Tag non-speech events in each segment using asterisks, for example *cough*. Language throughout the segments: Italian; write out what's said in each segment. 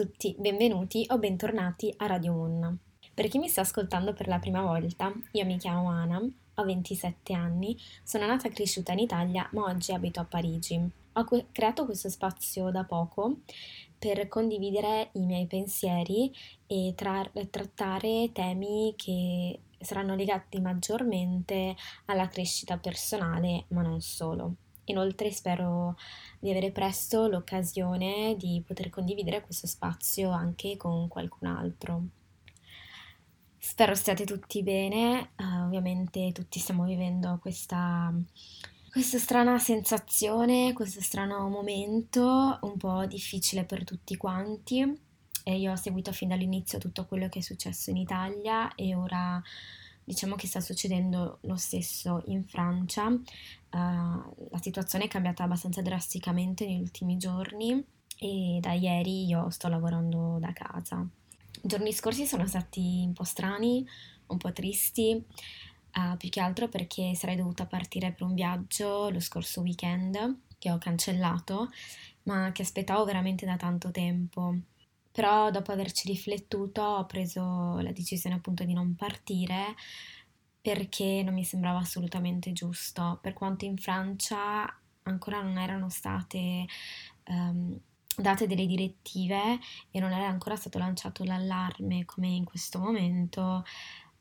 tutti, benvenuti o bentornati a Radio Moon. Per chi mi sta ascoltando per la prima volta, io mi chiamo Anam, ho 27 anni, sono nata e cresciuta in Italia, ma oggi abito a Parigi. Ho que- creato questo spazio da poco per condividere i miei pensieri e tra- trattare temi che saranno legati maggiormente alla crescita personale, ma non solo. Inoltre spero di avere presto l'occasione di poter condividere questo spazio anche con qualcun altro. Spero stiate tutti bene, uh, ovviamente tutti stiamo vivendo questa, questa strana sensazione, questo strano momento un po' difficile per tutti quanti e io ho seguito fin dall'inizio tutto quello che è successo in Italia e ora diciamo che sta succedendo lo stesso in Francia. Uh, la situazione è cambiata abbastanza drasticamente negli ultimi giorni e da ieri io sto lavorando da casa. I giorni scorsi sono stati un po' strani, un po' tristi, uh, più che altro perché sarei dovuta partire per un viaggio lo scorso weekend che ho cancellato, ma che aspettavo veramente da tanto tempo. Però dopo averci riflettuto ho preso la decisione appunto di non partire perché non mi sembrava assolutamente giusto, per quanto in Francia ancora non erano state um, date delle direttive e non era ancora stato lanciato l'allarme come in questo momento,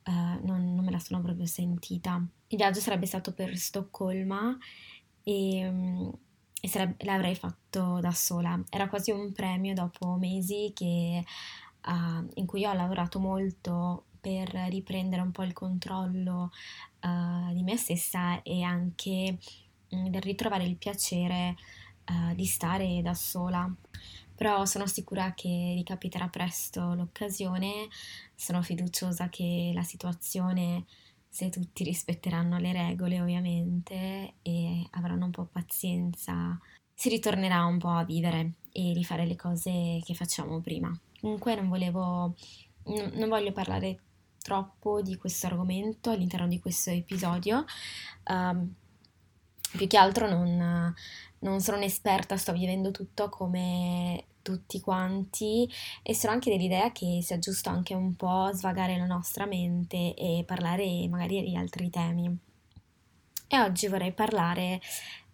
uh, non, non, me la sono proprio sentita. Il viaggio sarebbe stato per Stoccolma e... Um, e sarebbe, l'avrei fatto da sola. Era quasi un premio dopo mesi che, uh, in cui ho lavorato molto per riprendere un po' il controllo uh, di me stessa e anche um, per ritrovare il piacere uh, di stare da sola. Però sono sicura che ricapiterà presto l'occasione, sono fiduciosa che la situazione se tutti rispetteranno le regole ovviamente e pazienza, si ritornerà un po' a vivere e rifare le cose che facciamo prima. Comunque non volevo, non voglio parlare troppo di questo argomento all'interno di questo episodio. Um, più che altro non, non sono un'esperta, sto vivendo tutto come tutti quanti e sono anche dell'idea che sia giusto anche un po' svagare la nostra mente e parlare magari di altri temi. E oggi vorrei parlare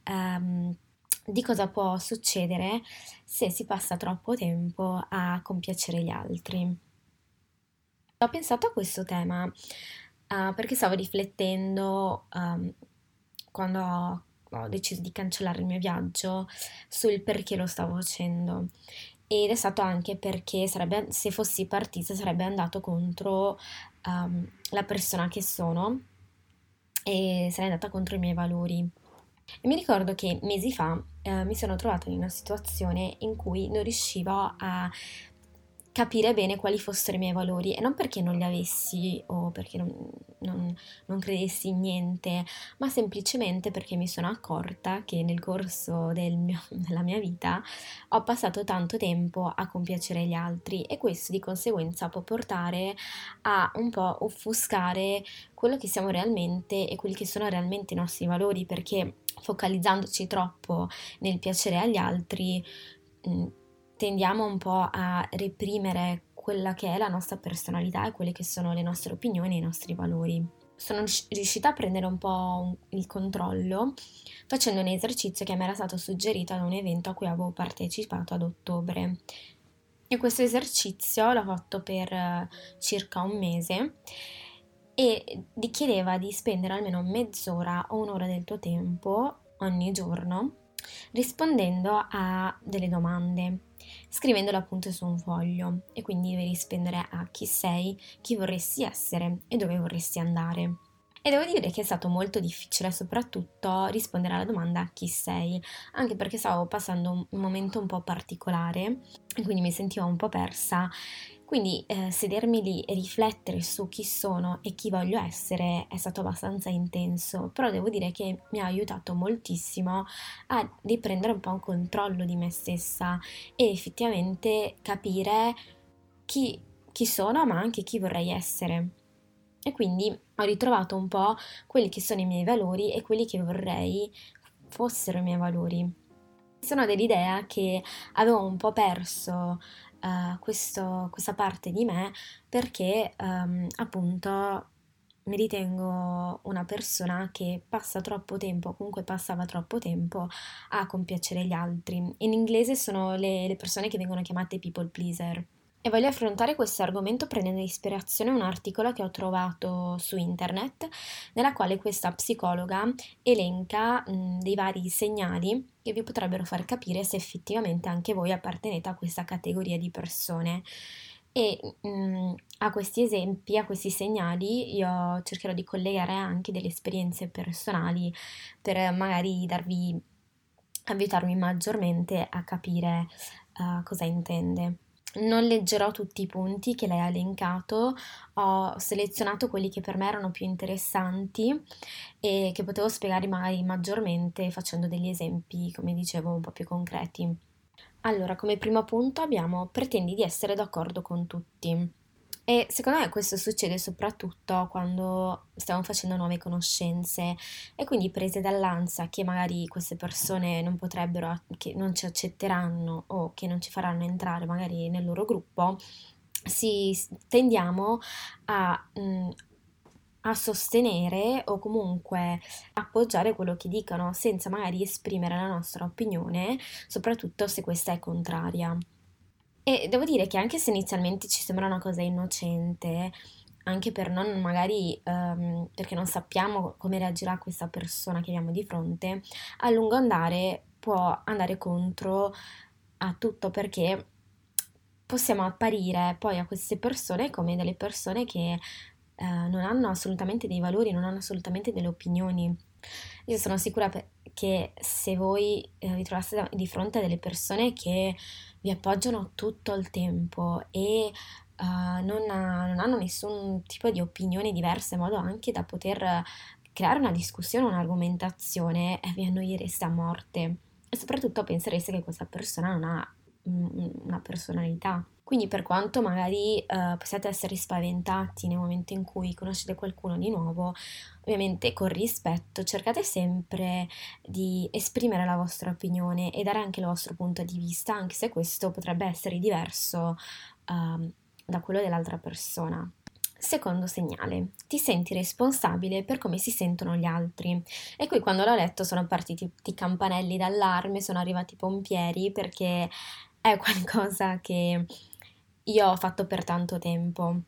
um, di cosa può succedere se si passa troppo tempo a compiacere gli altri. Ho pensato a questo tema uh, perché stavo riflettendo um, quando ho ho deciso di cancellare il mio viaggio sul perché lo stavo facendo ed è stato anche perché sarebbe, se fossi partita sarebbe andato contro um, la persona che sono e sarei andata contro i miei valori. E mi ricordo che mesi fa eh, mi sono trovata in una situazione in cui non riuscivo a capire bene quali fossero i miei valori e non perché non li avessi o perché non, non, non, credessi in niente, ma semplicemente perché mi sono accorta che nel corso del mio, *laughs* della mia vita ho passato tanto tempo a compiacere gli altri e questo di conseguenza può portare a un po' offuscare quello che siamo realmente e quelli che sono realmente i nostri valori perché focalizzandoci troppo nel piacere agli altri mm, tendiamo un po' a reprimere quella che è la nostra personalità e quelle che sono le nostre opinioni e i nostri valori. Sono riuscita a prendere un po' il controllo facendo un esercizio che mi era stato suggerito ad un evento a cui avevo partecipato ad ottobre. E questo esercizio l'ho fatto per eh, circa un mese e ti chiedeva di spendere almeno mezz'ora o un'ora del tuo tempo ogni giorno rispondendo a delle domande scrivendolo appunto su un foglio e quindi devi rispondere a chi sei, chi vorresti essere e dove vorresti andare. E devo dire che è stato molto difficile soprattutto rispondere alla domanda chi sei, anche perché stavo passando un momento un po' particolare e quindi mi sentivo un po' persa quindi eh, sedermi lì e riflettere su chi sono e chi voglio essere è stato abbastanza intenso, però devo dire che mi ha aiutato moltissimo a riprendere un po' un controllo di me stessa e effettivamente capire chi, chi sono ma anche chi vorrei essere. E quindi ho ritrovato un po' quelli che sono i miei valori e quelli che vorrei fossero i miei valori. Sono dell'idea che avevo un po' perso uh, questo, questa parte di me perché um, appunto mi ritengo una persona che passa troppo tempo, comunque passava troppo tempo a compiacere gli altri. In inglese sono le, le persone che vengono chiamate people pleaser. E voglio affrontare questo argomento prendendo ispirazione un articolo che ho trovato su internet, nella quale questa psicologa elenca mh, dei vari segnali che vi potrebbero far capire se effettivamente anche voi appartenete a questa categoria di persone. E mh, a questi esempi, a questi segnali, io cercherò di collegare anche delle esperienze personali per magari darvi, aiutarmi maggiormente a capire uh, cosa intende. Non leggerò tutti i punti che lei ha elencato, ho selezionato quelli che per me erano più interessanti e che potevo spiegare magari maggiormente facendo degli esempi, come dicevo, un po' più concreti. Allora, come primo punto abbiamo pretendi di essere d'accordo con tutti. E secondo me questo succede soprattutto quando stiamo facendo nuove conoscenze e quindi prese dall'ansia che magari queste persone non potrebbero, che non ci accetteranno o che non ci faranno entrare magari nel loro gruppo, si, tendiamo a mh, mm, a sostenere o comunque appoggiare quello che dicono senza magari esprimere la nostra opinione, soprattutto se questa è contraria. E devo dire che anche se inizialmente ci sembra una cosa innocente, anche per non magari um, perché non sappiamo come reagirà questa persona che abbiamo di fronte, a lungo andare può andare contro a tutto perché possiamo apparire poi a queste persone come delle persone che eh, non hanno assolutamente dei valori, non hanno assolutamente delle opinioni. Io sono sicura che se voi eh, vi trovaste di fronte a delle persone che vi appoggiano tutto il tempo e uh, non, ha, non, hanno nessun tipo di opinione diversa, in modo anche da poter creare una discussione, un'argomentazione, vi annoiereste a morte. E soprattutto pensereste che questa persona non ha una personalità. Quindi per quanto magari uh, possiate essere spaventati nel momento in cui conoscete qualcuno di nuovo, ovviamente con rispetto cercate sempre di esprimere la vostra opinione e dare anche il vostro punto di vista, anche se questo potrebbe essere diverso uh, da quello dell'altra persona. Secondo segnale, ti senti responsabile per come si sentono gli altri. E qui quando l'ho letto sono partiti i campanelli d'allarme, sono arrivati i pompieri perché è *laughs* qualcosa che io ho fatto per tanto tempo.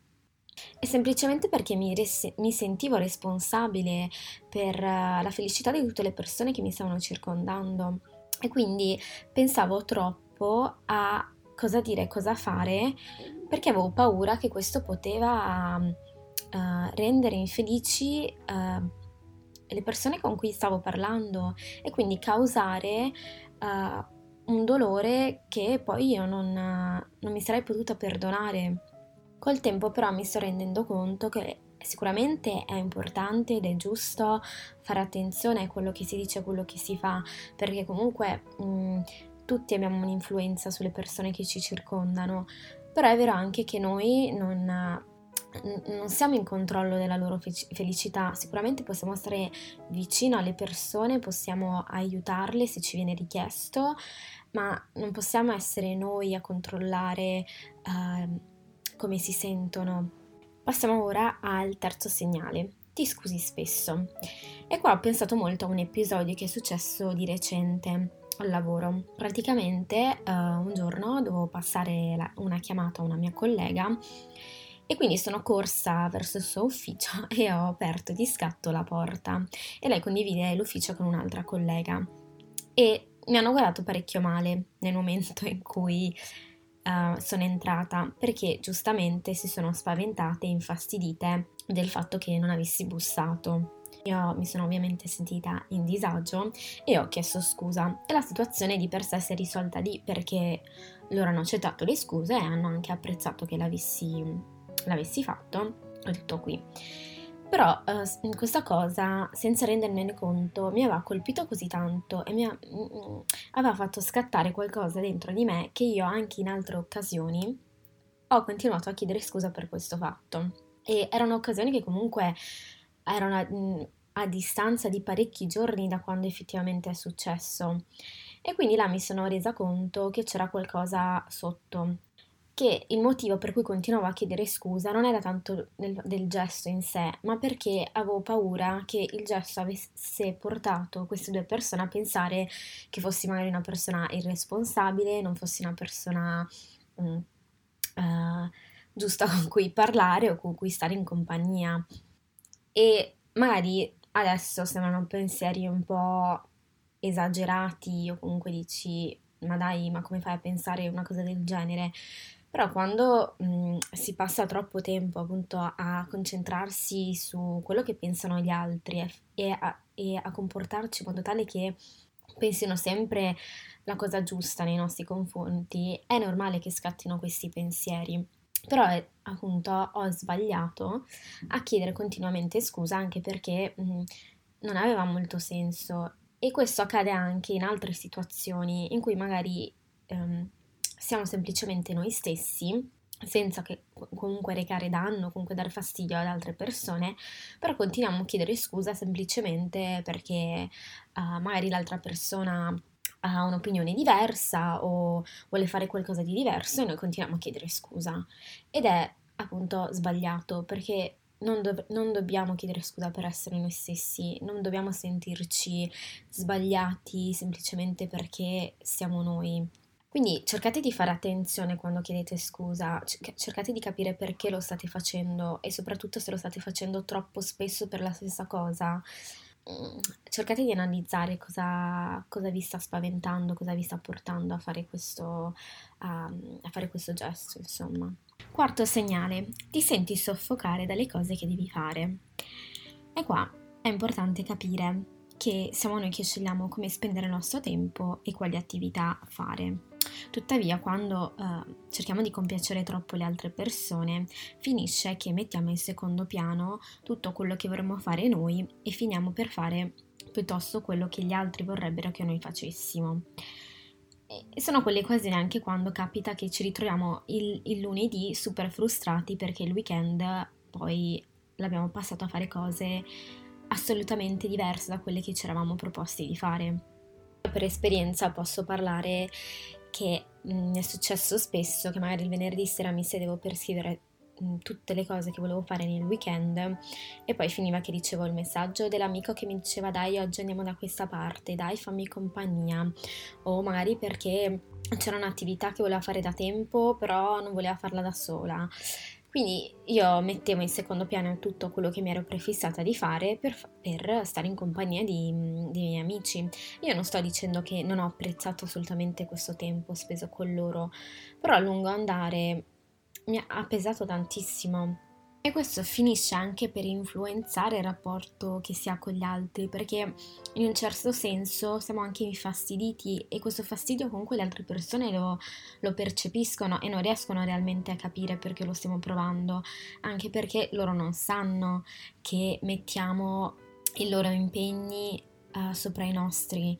E semplicemente perché mi, res- mi sentivo responsabile per uh, la felicità di tutte le persone che mi stavano circondando. E quindi pensavo troppo a cosa dire, cosa fare, perché avevo paura che questo poteva uh, rendere infelici uh, le persone con cui stavo parlando e quindi causare uh, un dolore che poi io non, non mi sarei potuta perdonare. Col tempo però mi sto rendendo conto che sicuramente è importante ed è giusto fare attenzione a quello che si dice, a quello che si fa, perché comunque mh, tutti abbiamo un'influenza sulle persone che ci circondano, però è vero anche che noi non, non siamo in controllo della loro felicità, sicuramente possiamo stare vicino alle persone, possiamo aiutarle se ci viene richiesto, ma non possiamo essere noi a controllare uh, come si sentono. Passiamo ora al terzo segnale. Ti scusi spesso. E qua ho pensato molto a un episodio che è successo di recente al lavoro. Praticamente uh, un giorno dovevo passare la, una chiamata a una mia collega e quindi sono corsa verso il suo ufficio *laughs* e ho aperto di scatto la porta e lei condivide l'ufficio con un'altra collega. E mi hanno guardato parecchio male nel momento in cui uh, sono entrata perché giustamente si sono spaventate e infastidite del fatto che non avessi bussato. Io mi sono ovviamente sentita in disagio e ho chiesto scusa e la situazione di per sé si è risolta lì perché loro hanno accettato le scuse e hanno anche apprezzato che l'avessi, l'avessi fatto. Ho detto qui. Però uh, questa cosa, senza rendermene conto, mi aveva colpito così tanto e mi ha, mm, mm, aveva fatto scattare qualcosa dentro di me che io anche in altre occasioni ho continuato a chiedere scusa per questo fatto. E erano occasioni che comunque erano a, mm, a distanza di parecchi giorni da quando effettivamente è successo. E quindi là mi sono resa conto che c'era qualcosa sotto che il motivo per cui continuavo a chiedere scusa non era tanto del, del, gesto in sé, ma perché avevo paura che il gesto avesse portato queste due persone a pensare che fossi magari una persona irresponsabile, non fossi una persona um, uh, giusta con cui parlare o con cui stare in compagnia. E magari adesso sembrano pensieri un po' esagerati o comunque dici ma dai, ma come fai a pensare una cosa del genere? Però quando mh, mhmm, si passa troppo tempo appunto a concentrarsi su quello che pensano gli altri e, a, e a comportarci in modo tale che pensino sempre la cosa giusta nei nostri confronti, è normale che scattino questi pensieri. Però appunto ho sbagliato a chiedere continuamente scusa anche perché mh, mhmm, non aveva molto senso e questo accade anche in altre situazioni in cui magari um, siamo semplicemente noi stessi, senza che comunque recare danno, comunque dare fastidio ad altre persone, però continuiamo a chiedere scusa semplicemente perché uh, magari l'altra persona ha un'opinione diversa o vuole fare qualcosa di diverso e noi continuiamo a chiedere scusa. Ed è appunto sbagliato perché non, do- non, dobbiamo chiedere scusa per essere noi stessi, non dobbiamo sentirci sbagliati semplicemente perché siamo noi. Quindi cercate di fare attenzione quando chiedete scusa, cercate di capire perché lo state facendo e soprattutto se lo state facendo troppo spesso per la stessa cosa. Mm, cercate di analizzare cosa, cosa vi sta spaventando, cosa vi sta portando a fare questo, a, a fare questo gesto, insomma. Quarto segnale, ti senti soffocare dalle cose che devi fare. E qua è importante capire che siamo noi che scegliamo come spendere il nostro tempo e quali attività fare. Tuttavia, quando uh, cerchiamo di compiacere troppo le altre persone, finisce che mettiamo in secondo piano tutto quello che vorremmo fare noi e finiamo per fare piuttosto quello che gli altri vorrebbero che noi facessimo. E sono quelle occasioni anche quando capita che ci ritroviamo il, il lunedì super frustrati perché il weekend poi l'abbiamo passato a fare cose assolutamente diverse da quelle che ci eravamo proposti di fare. Per esperienza posso parlare che mh, mm, è successo spesso che magari il venerdì sera mi sedevo per scrivere mh, mm, tutte le cose che volevo fare nel weekend e poi finiva che ricevo il messaggio dell'amico che mi diceva dai oggi andiamo da questa parte, dai fammi compagnia. O magari perché c'era un'attività che voleva fare da tempo però non voleva farla da sola quindi io mettevo in secondo piano tutto quello che mi ero prefissata di fare per, per stare in compagnia di, dei miei amici. Io non sto dicendo che non ho apprezzato assolutamente questo tempo speso con loro, però a lungo andare mi ha pesato tantissimo e questo finisce anche per influenzare il rapporto che si ha con gli altri, perché in un certo senso siamo anche infastiditi e questo fastidio comunque le altre persone lo, lo percepiscono e non riescono realmente a capire perché lo stiamo provando, anche perché loro non sanno che mettiamo i loro impegni uh, sopra i nostri,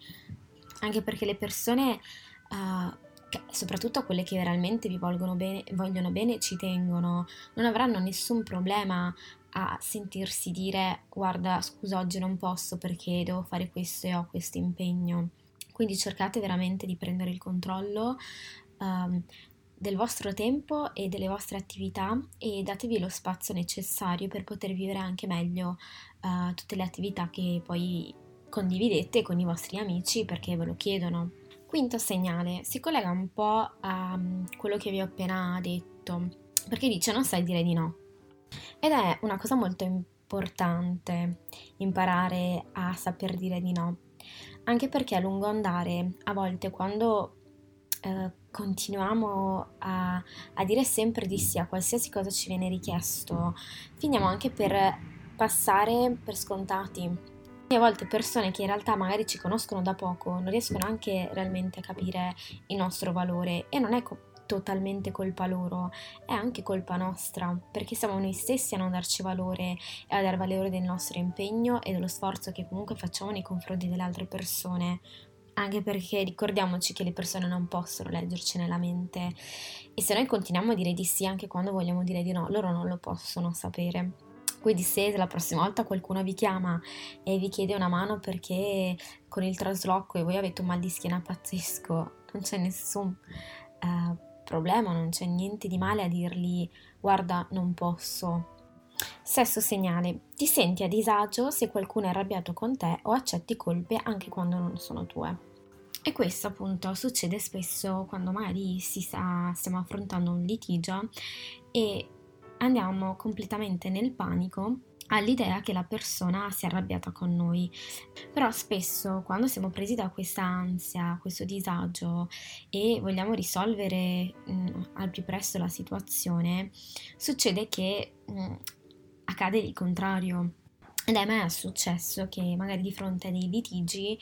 anche perché le persone... Uh, soprattutto a quelle che veramente vi bene, vogliono bene, ci tengono, non avranno nessun problema a sentirsi dire guarda scusa oggi non posso perché devo fare questo e ho questo impegno. Quindi cercate veramente di prendere il controllo um, del vostro tempo e delle vostre attività e datevi lo spazio necessario per poter vivere anche meglio uh, tutte le attività che poi condividete con i vostri amici perché ve lo chiedono. Quinto segnale, si collega un po' a mm, quello che vi ho appena detto, perché dice non sai dire di no. Ed è una cosa molto importante imparare a saper dire di no, anche perché a lungo andare, a volte quando eh, continuiamo a, a dire sempre di sì a qualsiasi cosa ci viene richiesto, finiamo anche per passare per scontati a volte persone che in realtà magari ci conoscono da poco non riescono anche realmente a capire il nostro valore e non è co- totalmente colpa loro, è anche colpa nostra, perché siamo noi stessi a non darci valore e a dar valore del nostro impegno e dello sforzo che comunque facciamo nei confronti delle altre persone. Anche perché ricordiamoci che le persone non possono leggerci nella mente e se noi continuiamo a dire di sì anche quando vogliamo dire di no, loro non lo possono sapere. Quindi se la prossima volta qualcuno vi chiama e vi chiede una mano perché con il trasloco e voi avete un mal di schiena pazzesco, non c'è nessun uh, problema, non c'è niente di male a dirgli guarda non posso. Sesto segnale, ti senti a disagio se qualcuno è arrabbiato con te o accetti colpe anche quando non sono tue. E questo appunto succede spesso quando magari si sta, stiamo affrontando un litigio e andiamo completamente nel panico all'idea che la persona sia arrabbiata con noi. Però spesso quando siamo presi da questa ansia, questo disagio e vogliamo risolvere mh, mm, al più presto la situazione, succede che mh, mm, accade il contrario. Ed è successo che magari di fronte a dei litigi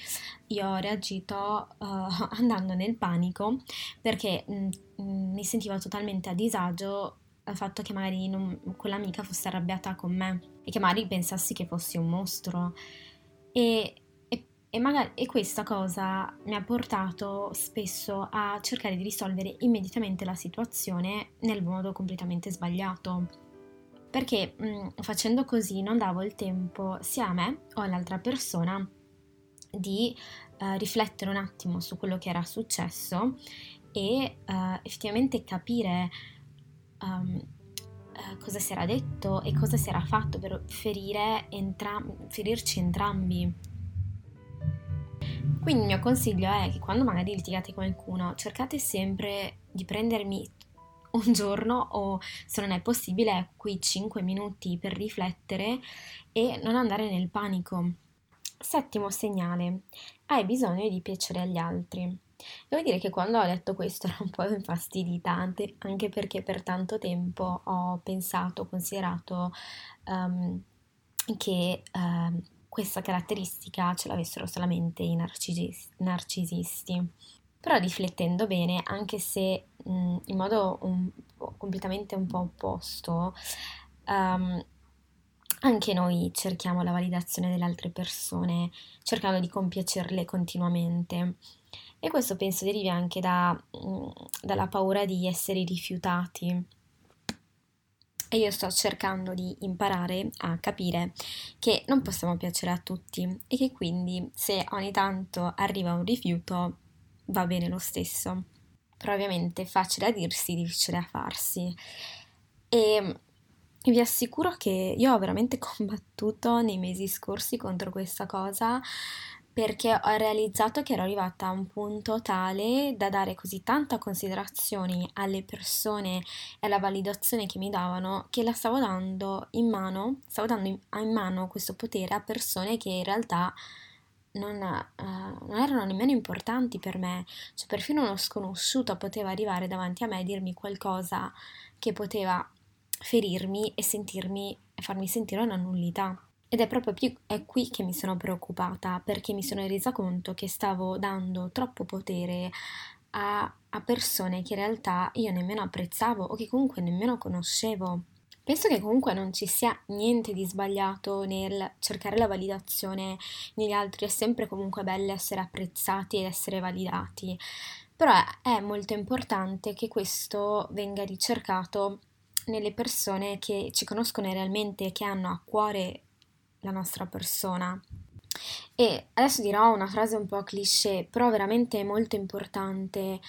io ho reagito uh, *laughs* andando nel panico perché mh, mm, mi sentivo totalmente a disagio al fatto che magari non, quell'amica fosse arrabbiata con me e che magari pensassi che fossi un mostro. E, e, e, magari, e questa cosa mi ha portato spesso a cercare di risolvere immediatamente la situazione nel modo completamente sbagliato. Perché mh, facendo così non davo il tempo sia a me o all'altra persona di uh, riflettere un attimo su quello che era successo e uh, effettivamente capire um, uh, cosa si era detto e cosa si era fatto per ferire entra- ferirci entrambi. Quindi il mio consiglio è che quando magari litigate con qualcuno, cercate sempre di prendermi un giorno o se non è possibile qui 5 minuti per riflettere e non andare nel panico. Settimo segnale, hai bisogno di piacere agli altri. Devo dire che quando ho letto questo *laughs* ero un po' infastidita, anche perché per tanto tempo ho pensato, considerato um, che uh, questa caratteristica ce l'avessero solamente i narcis- narcisisti. Però riflettendo bene, anche se mh, in modo un, completamente un po' opposto, um, anche noi cerchiamo la validazione delle altre persone, cercando di compiacerle continuamente. E questo penso derivi anche da, mm, dalla paura di essere rifiutati. E io sto cercando di imparare a capire che non possiamo piacere a tutti e che quindi se ogni tanto arriva un rifiuto va bene lo stesso. Però ovviamente facile a dirsi, difficile a farsi. E vi assicuro che io ho veramente *laughs* combattuto nei mesi scorsi contro questa cosa perché ho realizzato che ero arrivata a un punto tale da dare così tanta considerazione alle persone e alla validazione che mi davano che la stavo dando in mano, stavo dando in, in mano questo potere a persone che in realtà non, uh, non, erano nemmeno importanti per me, cioè perfino uno sconosciuto poteva arrivare davanti a me e dirmi qualcosa che poteva ferirmi e sentirmi e farmi sentire una nullità. Ed è proprio più, è qui che mi sono preoccupata perché mi sono resa conto che stavo dando troppo potere a, a persone che in realtà io nemmeno apprezzavo o che comunque nemmeno conoscevo. Penso che comunque non ci sia niente di sbagliato nel cercare la validazione negli altri, è sempre comunque bello essere apprezzati ed essere validati, però è molto importante che questo venga ricercato nelle persone che ci conoscono realmente, che hanno a cuore la nostra persona. E adesso dirò una frase un po' cliché, però veramente molto importante.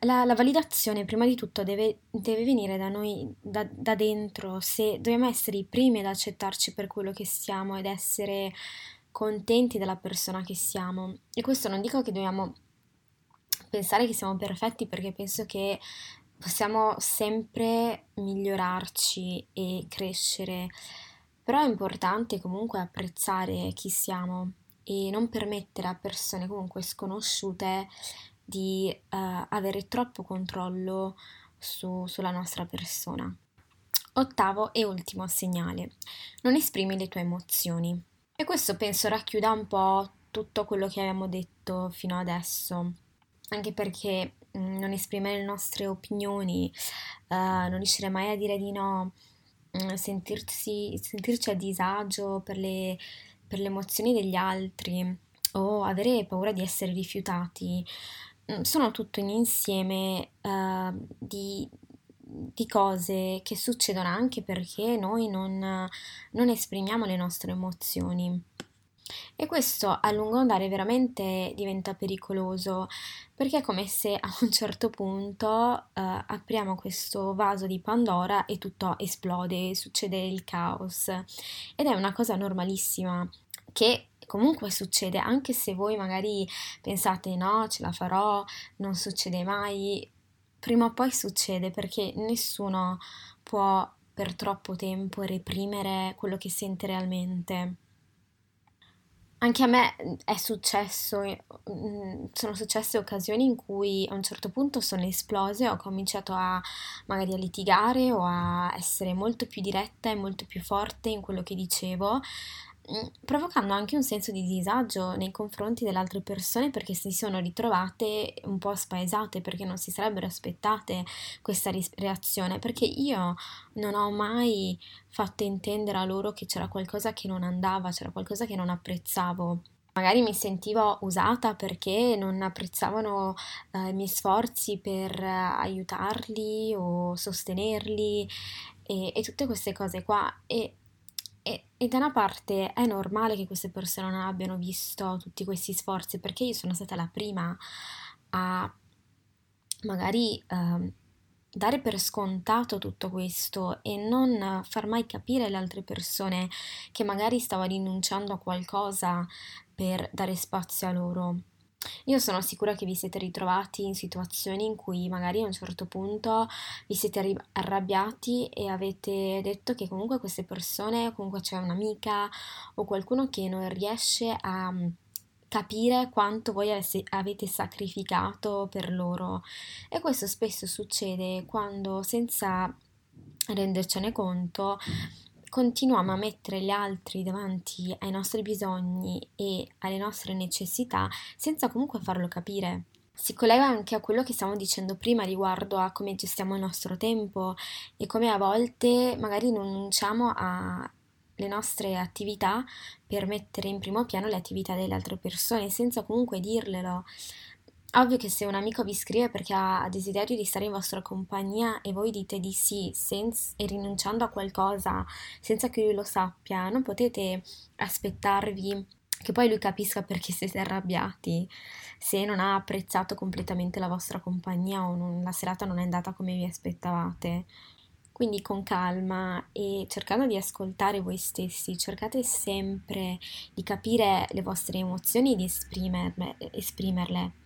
La, la, validazione prima di tutto deve, deve venire da noi, da, da, dentro, se dobbiamo essere i primi ad accettarci per quello che siamo ed essere contenti della persona che siamo. E questo non dico che dobbiamo pensare che siamo perfetti perché penso che possiamo sempre migliorarci e crescere però è importante comunque apprezzare chi siamo e non permettere a persone comunque sconosciute di uh, avere troppo controllo su, sulla nostra persona. Ottavo e ultimo segnale, non esprimi le tue emozioni. E questo penso racchiuda un po' tutto quello che abbiamo detto fino adesso, anche perché mm, non esprimere le nostre opinioni, uh, non riuscire mai a dire di no, sentirsi, sentirci a disagio per le, per le emozioni degli altri o avere paura di essere rifiutati, mm, sono tutto un insieme uh, di, di, cose che succedono anche perché noi non, non esprimiamo le nostre emozioni. E questo a lungo andare veramente diventa pericoloso perché è come se a un certo punto eh, apriamo questo vaso di Pandora e tutto esplode, succede il caos ed è una cosa normalissima che comunque succede anche se voi magari pensate no, ce la farò, non succede mai, prima o poi succede perché nessuno può per troppo tempo reprimere quello che sente realmente. Anche a me è successo, mm, sono successe occasioni in cui a un certo punto sono esplose, ho cominciato a magari a litigare o a essere molto più diretta e molto più forte in quello che dicevo, provocando anche un senso di disagio nei confronti delle altre persone perché si sono ritrovate un po' spaesate perché non si sarebbero aspettate questa reazione perché io non ho mai fatto intendere a loro che c'era qualcosa che non andava, c'era qualcosa che non apprezzavo. Magari mi sentivo usata perché non apprezzavano eh, i miei sforzi per aiutarli o sostenerli e, e tutte queste cose qua e e, e, da una parte è normale che queste persone non abbiano visto tutti questi sforzi, perché io sono stata la prima a magari eh, dare per scontato tutto questo e non far mai capire alle altre persone che magari stavo rinunciando a qualcosa per dare spazio a loro. Io sono sicura che vi siete ritrovati in situazioni in cui magari a un certo punto vi siete arrabbiati e avete detto che comunque queste persone, comunque c'è un'amica o qualcuno che non riesce a mm, capire quanto voi avete sacrificato per loro. E questo spesso succede quando senza rendercene conto continuiamo a mettere gli altri davanti ai nostri bisogni e alle nostre necessità senza comunque farlo capire. Si collega anche a quello che stiamo dicendo prima riguardo a come gestiamo il nostro tempo e come a volte magari non rinunciamo alle nostre attività per mettere in primo piano le attività delle altre persone senza comunque dirglielo. Ovvio che se un amico vi scrive perché ha desiderio di stare in vostra compagnia e voi dite di sì senza, e rinunciando a qualcosa senza che lui lo sappia, non potete aspettarvi che poi lui capisca perché *laughs* siete arrabbiati, se non ha apprezzato completamente la vostra compagnia o non, la serata non è andata come vi aspettavate. Quindi con calma e cercando di ascoltare voi stessi, cercate sempre di capire le vostre emozioni e di esprimerle. esprimerle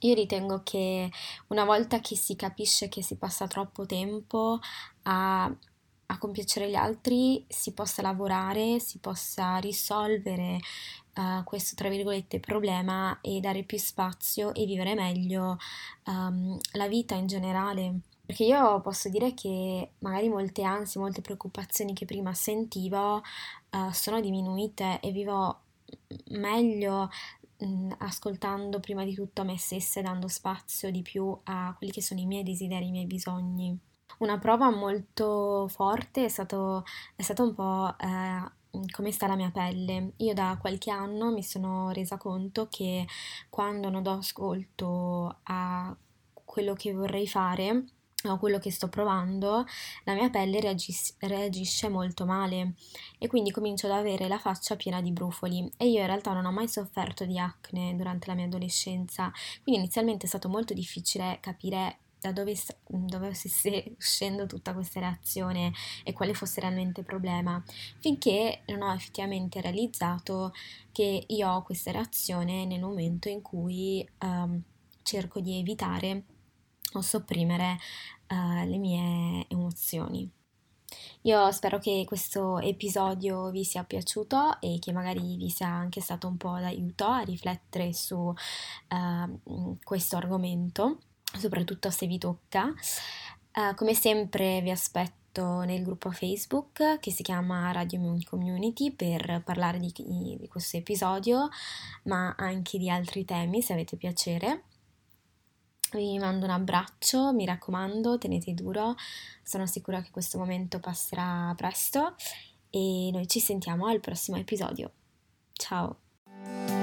io ritengo che una volta che si capisce che si passa troppo tempo a, a compiacere gli altri, si possa lavorare, si possa risolvere uh, questo, tra virgolette, problema e dare più spazio e vivere meglio um, la vita in generale. Perché io posso dire che magari molte ansie, molte preoccupazioni che prima sentivo uh, sono diminuite e vivo meglio mh, ascoltando prima di tutto me stessa e dando spazio di più a quelli che sono i miei desideri, i miei bisogni. Una prova molto forte è stato, è stato un po' eh, come sta la mia pelle. Io da qualche anno mi sono resa conto che quando non do ascolto a quello che vorrei fare, o quello che sto provando, la mia pelle reagis- reagisce molto male e quindi comincio ad avere la faccia piena di brufoli. E io in realtà non ho mai sofferto di acne durante la mia adolescenza, quindi inizialmente è stato molto difficile capire da dove, dove stesse *laughs* uscendo tutta questa reazione e quale fosse realmente il problema, finché non ho effettivamente realizzato che io ho questa reazione nel momento in cui um, cerco di evitare o sopprimere uh, le mie emozioni. Io spero che questo episodio vi sia piaciuto e che magari vi sia anche stato un po' d'aiuto a riflettere su uh, questo argomento, soprattutto se vi tocca. Uh, come sempre vi aspetto nel gruppo Facebook che si chiama Radio Moon Community per parlare di, di questo episodio, ma anche di altri temi se avete piacere. Vi mando un abbraccio, mi raccomando, tenete duro, sono sicura che questo momento passerà presto e noi ci sentiamo al prossimo episodio. Ciao!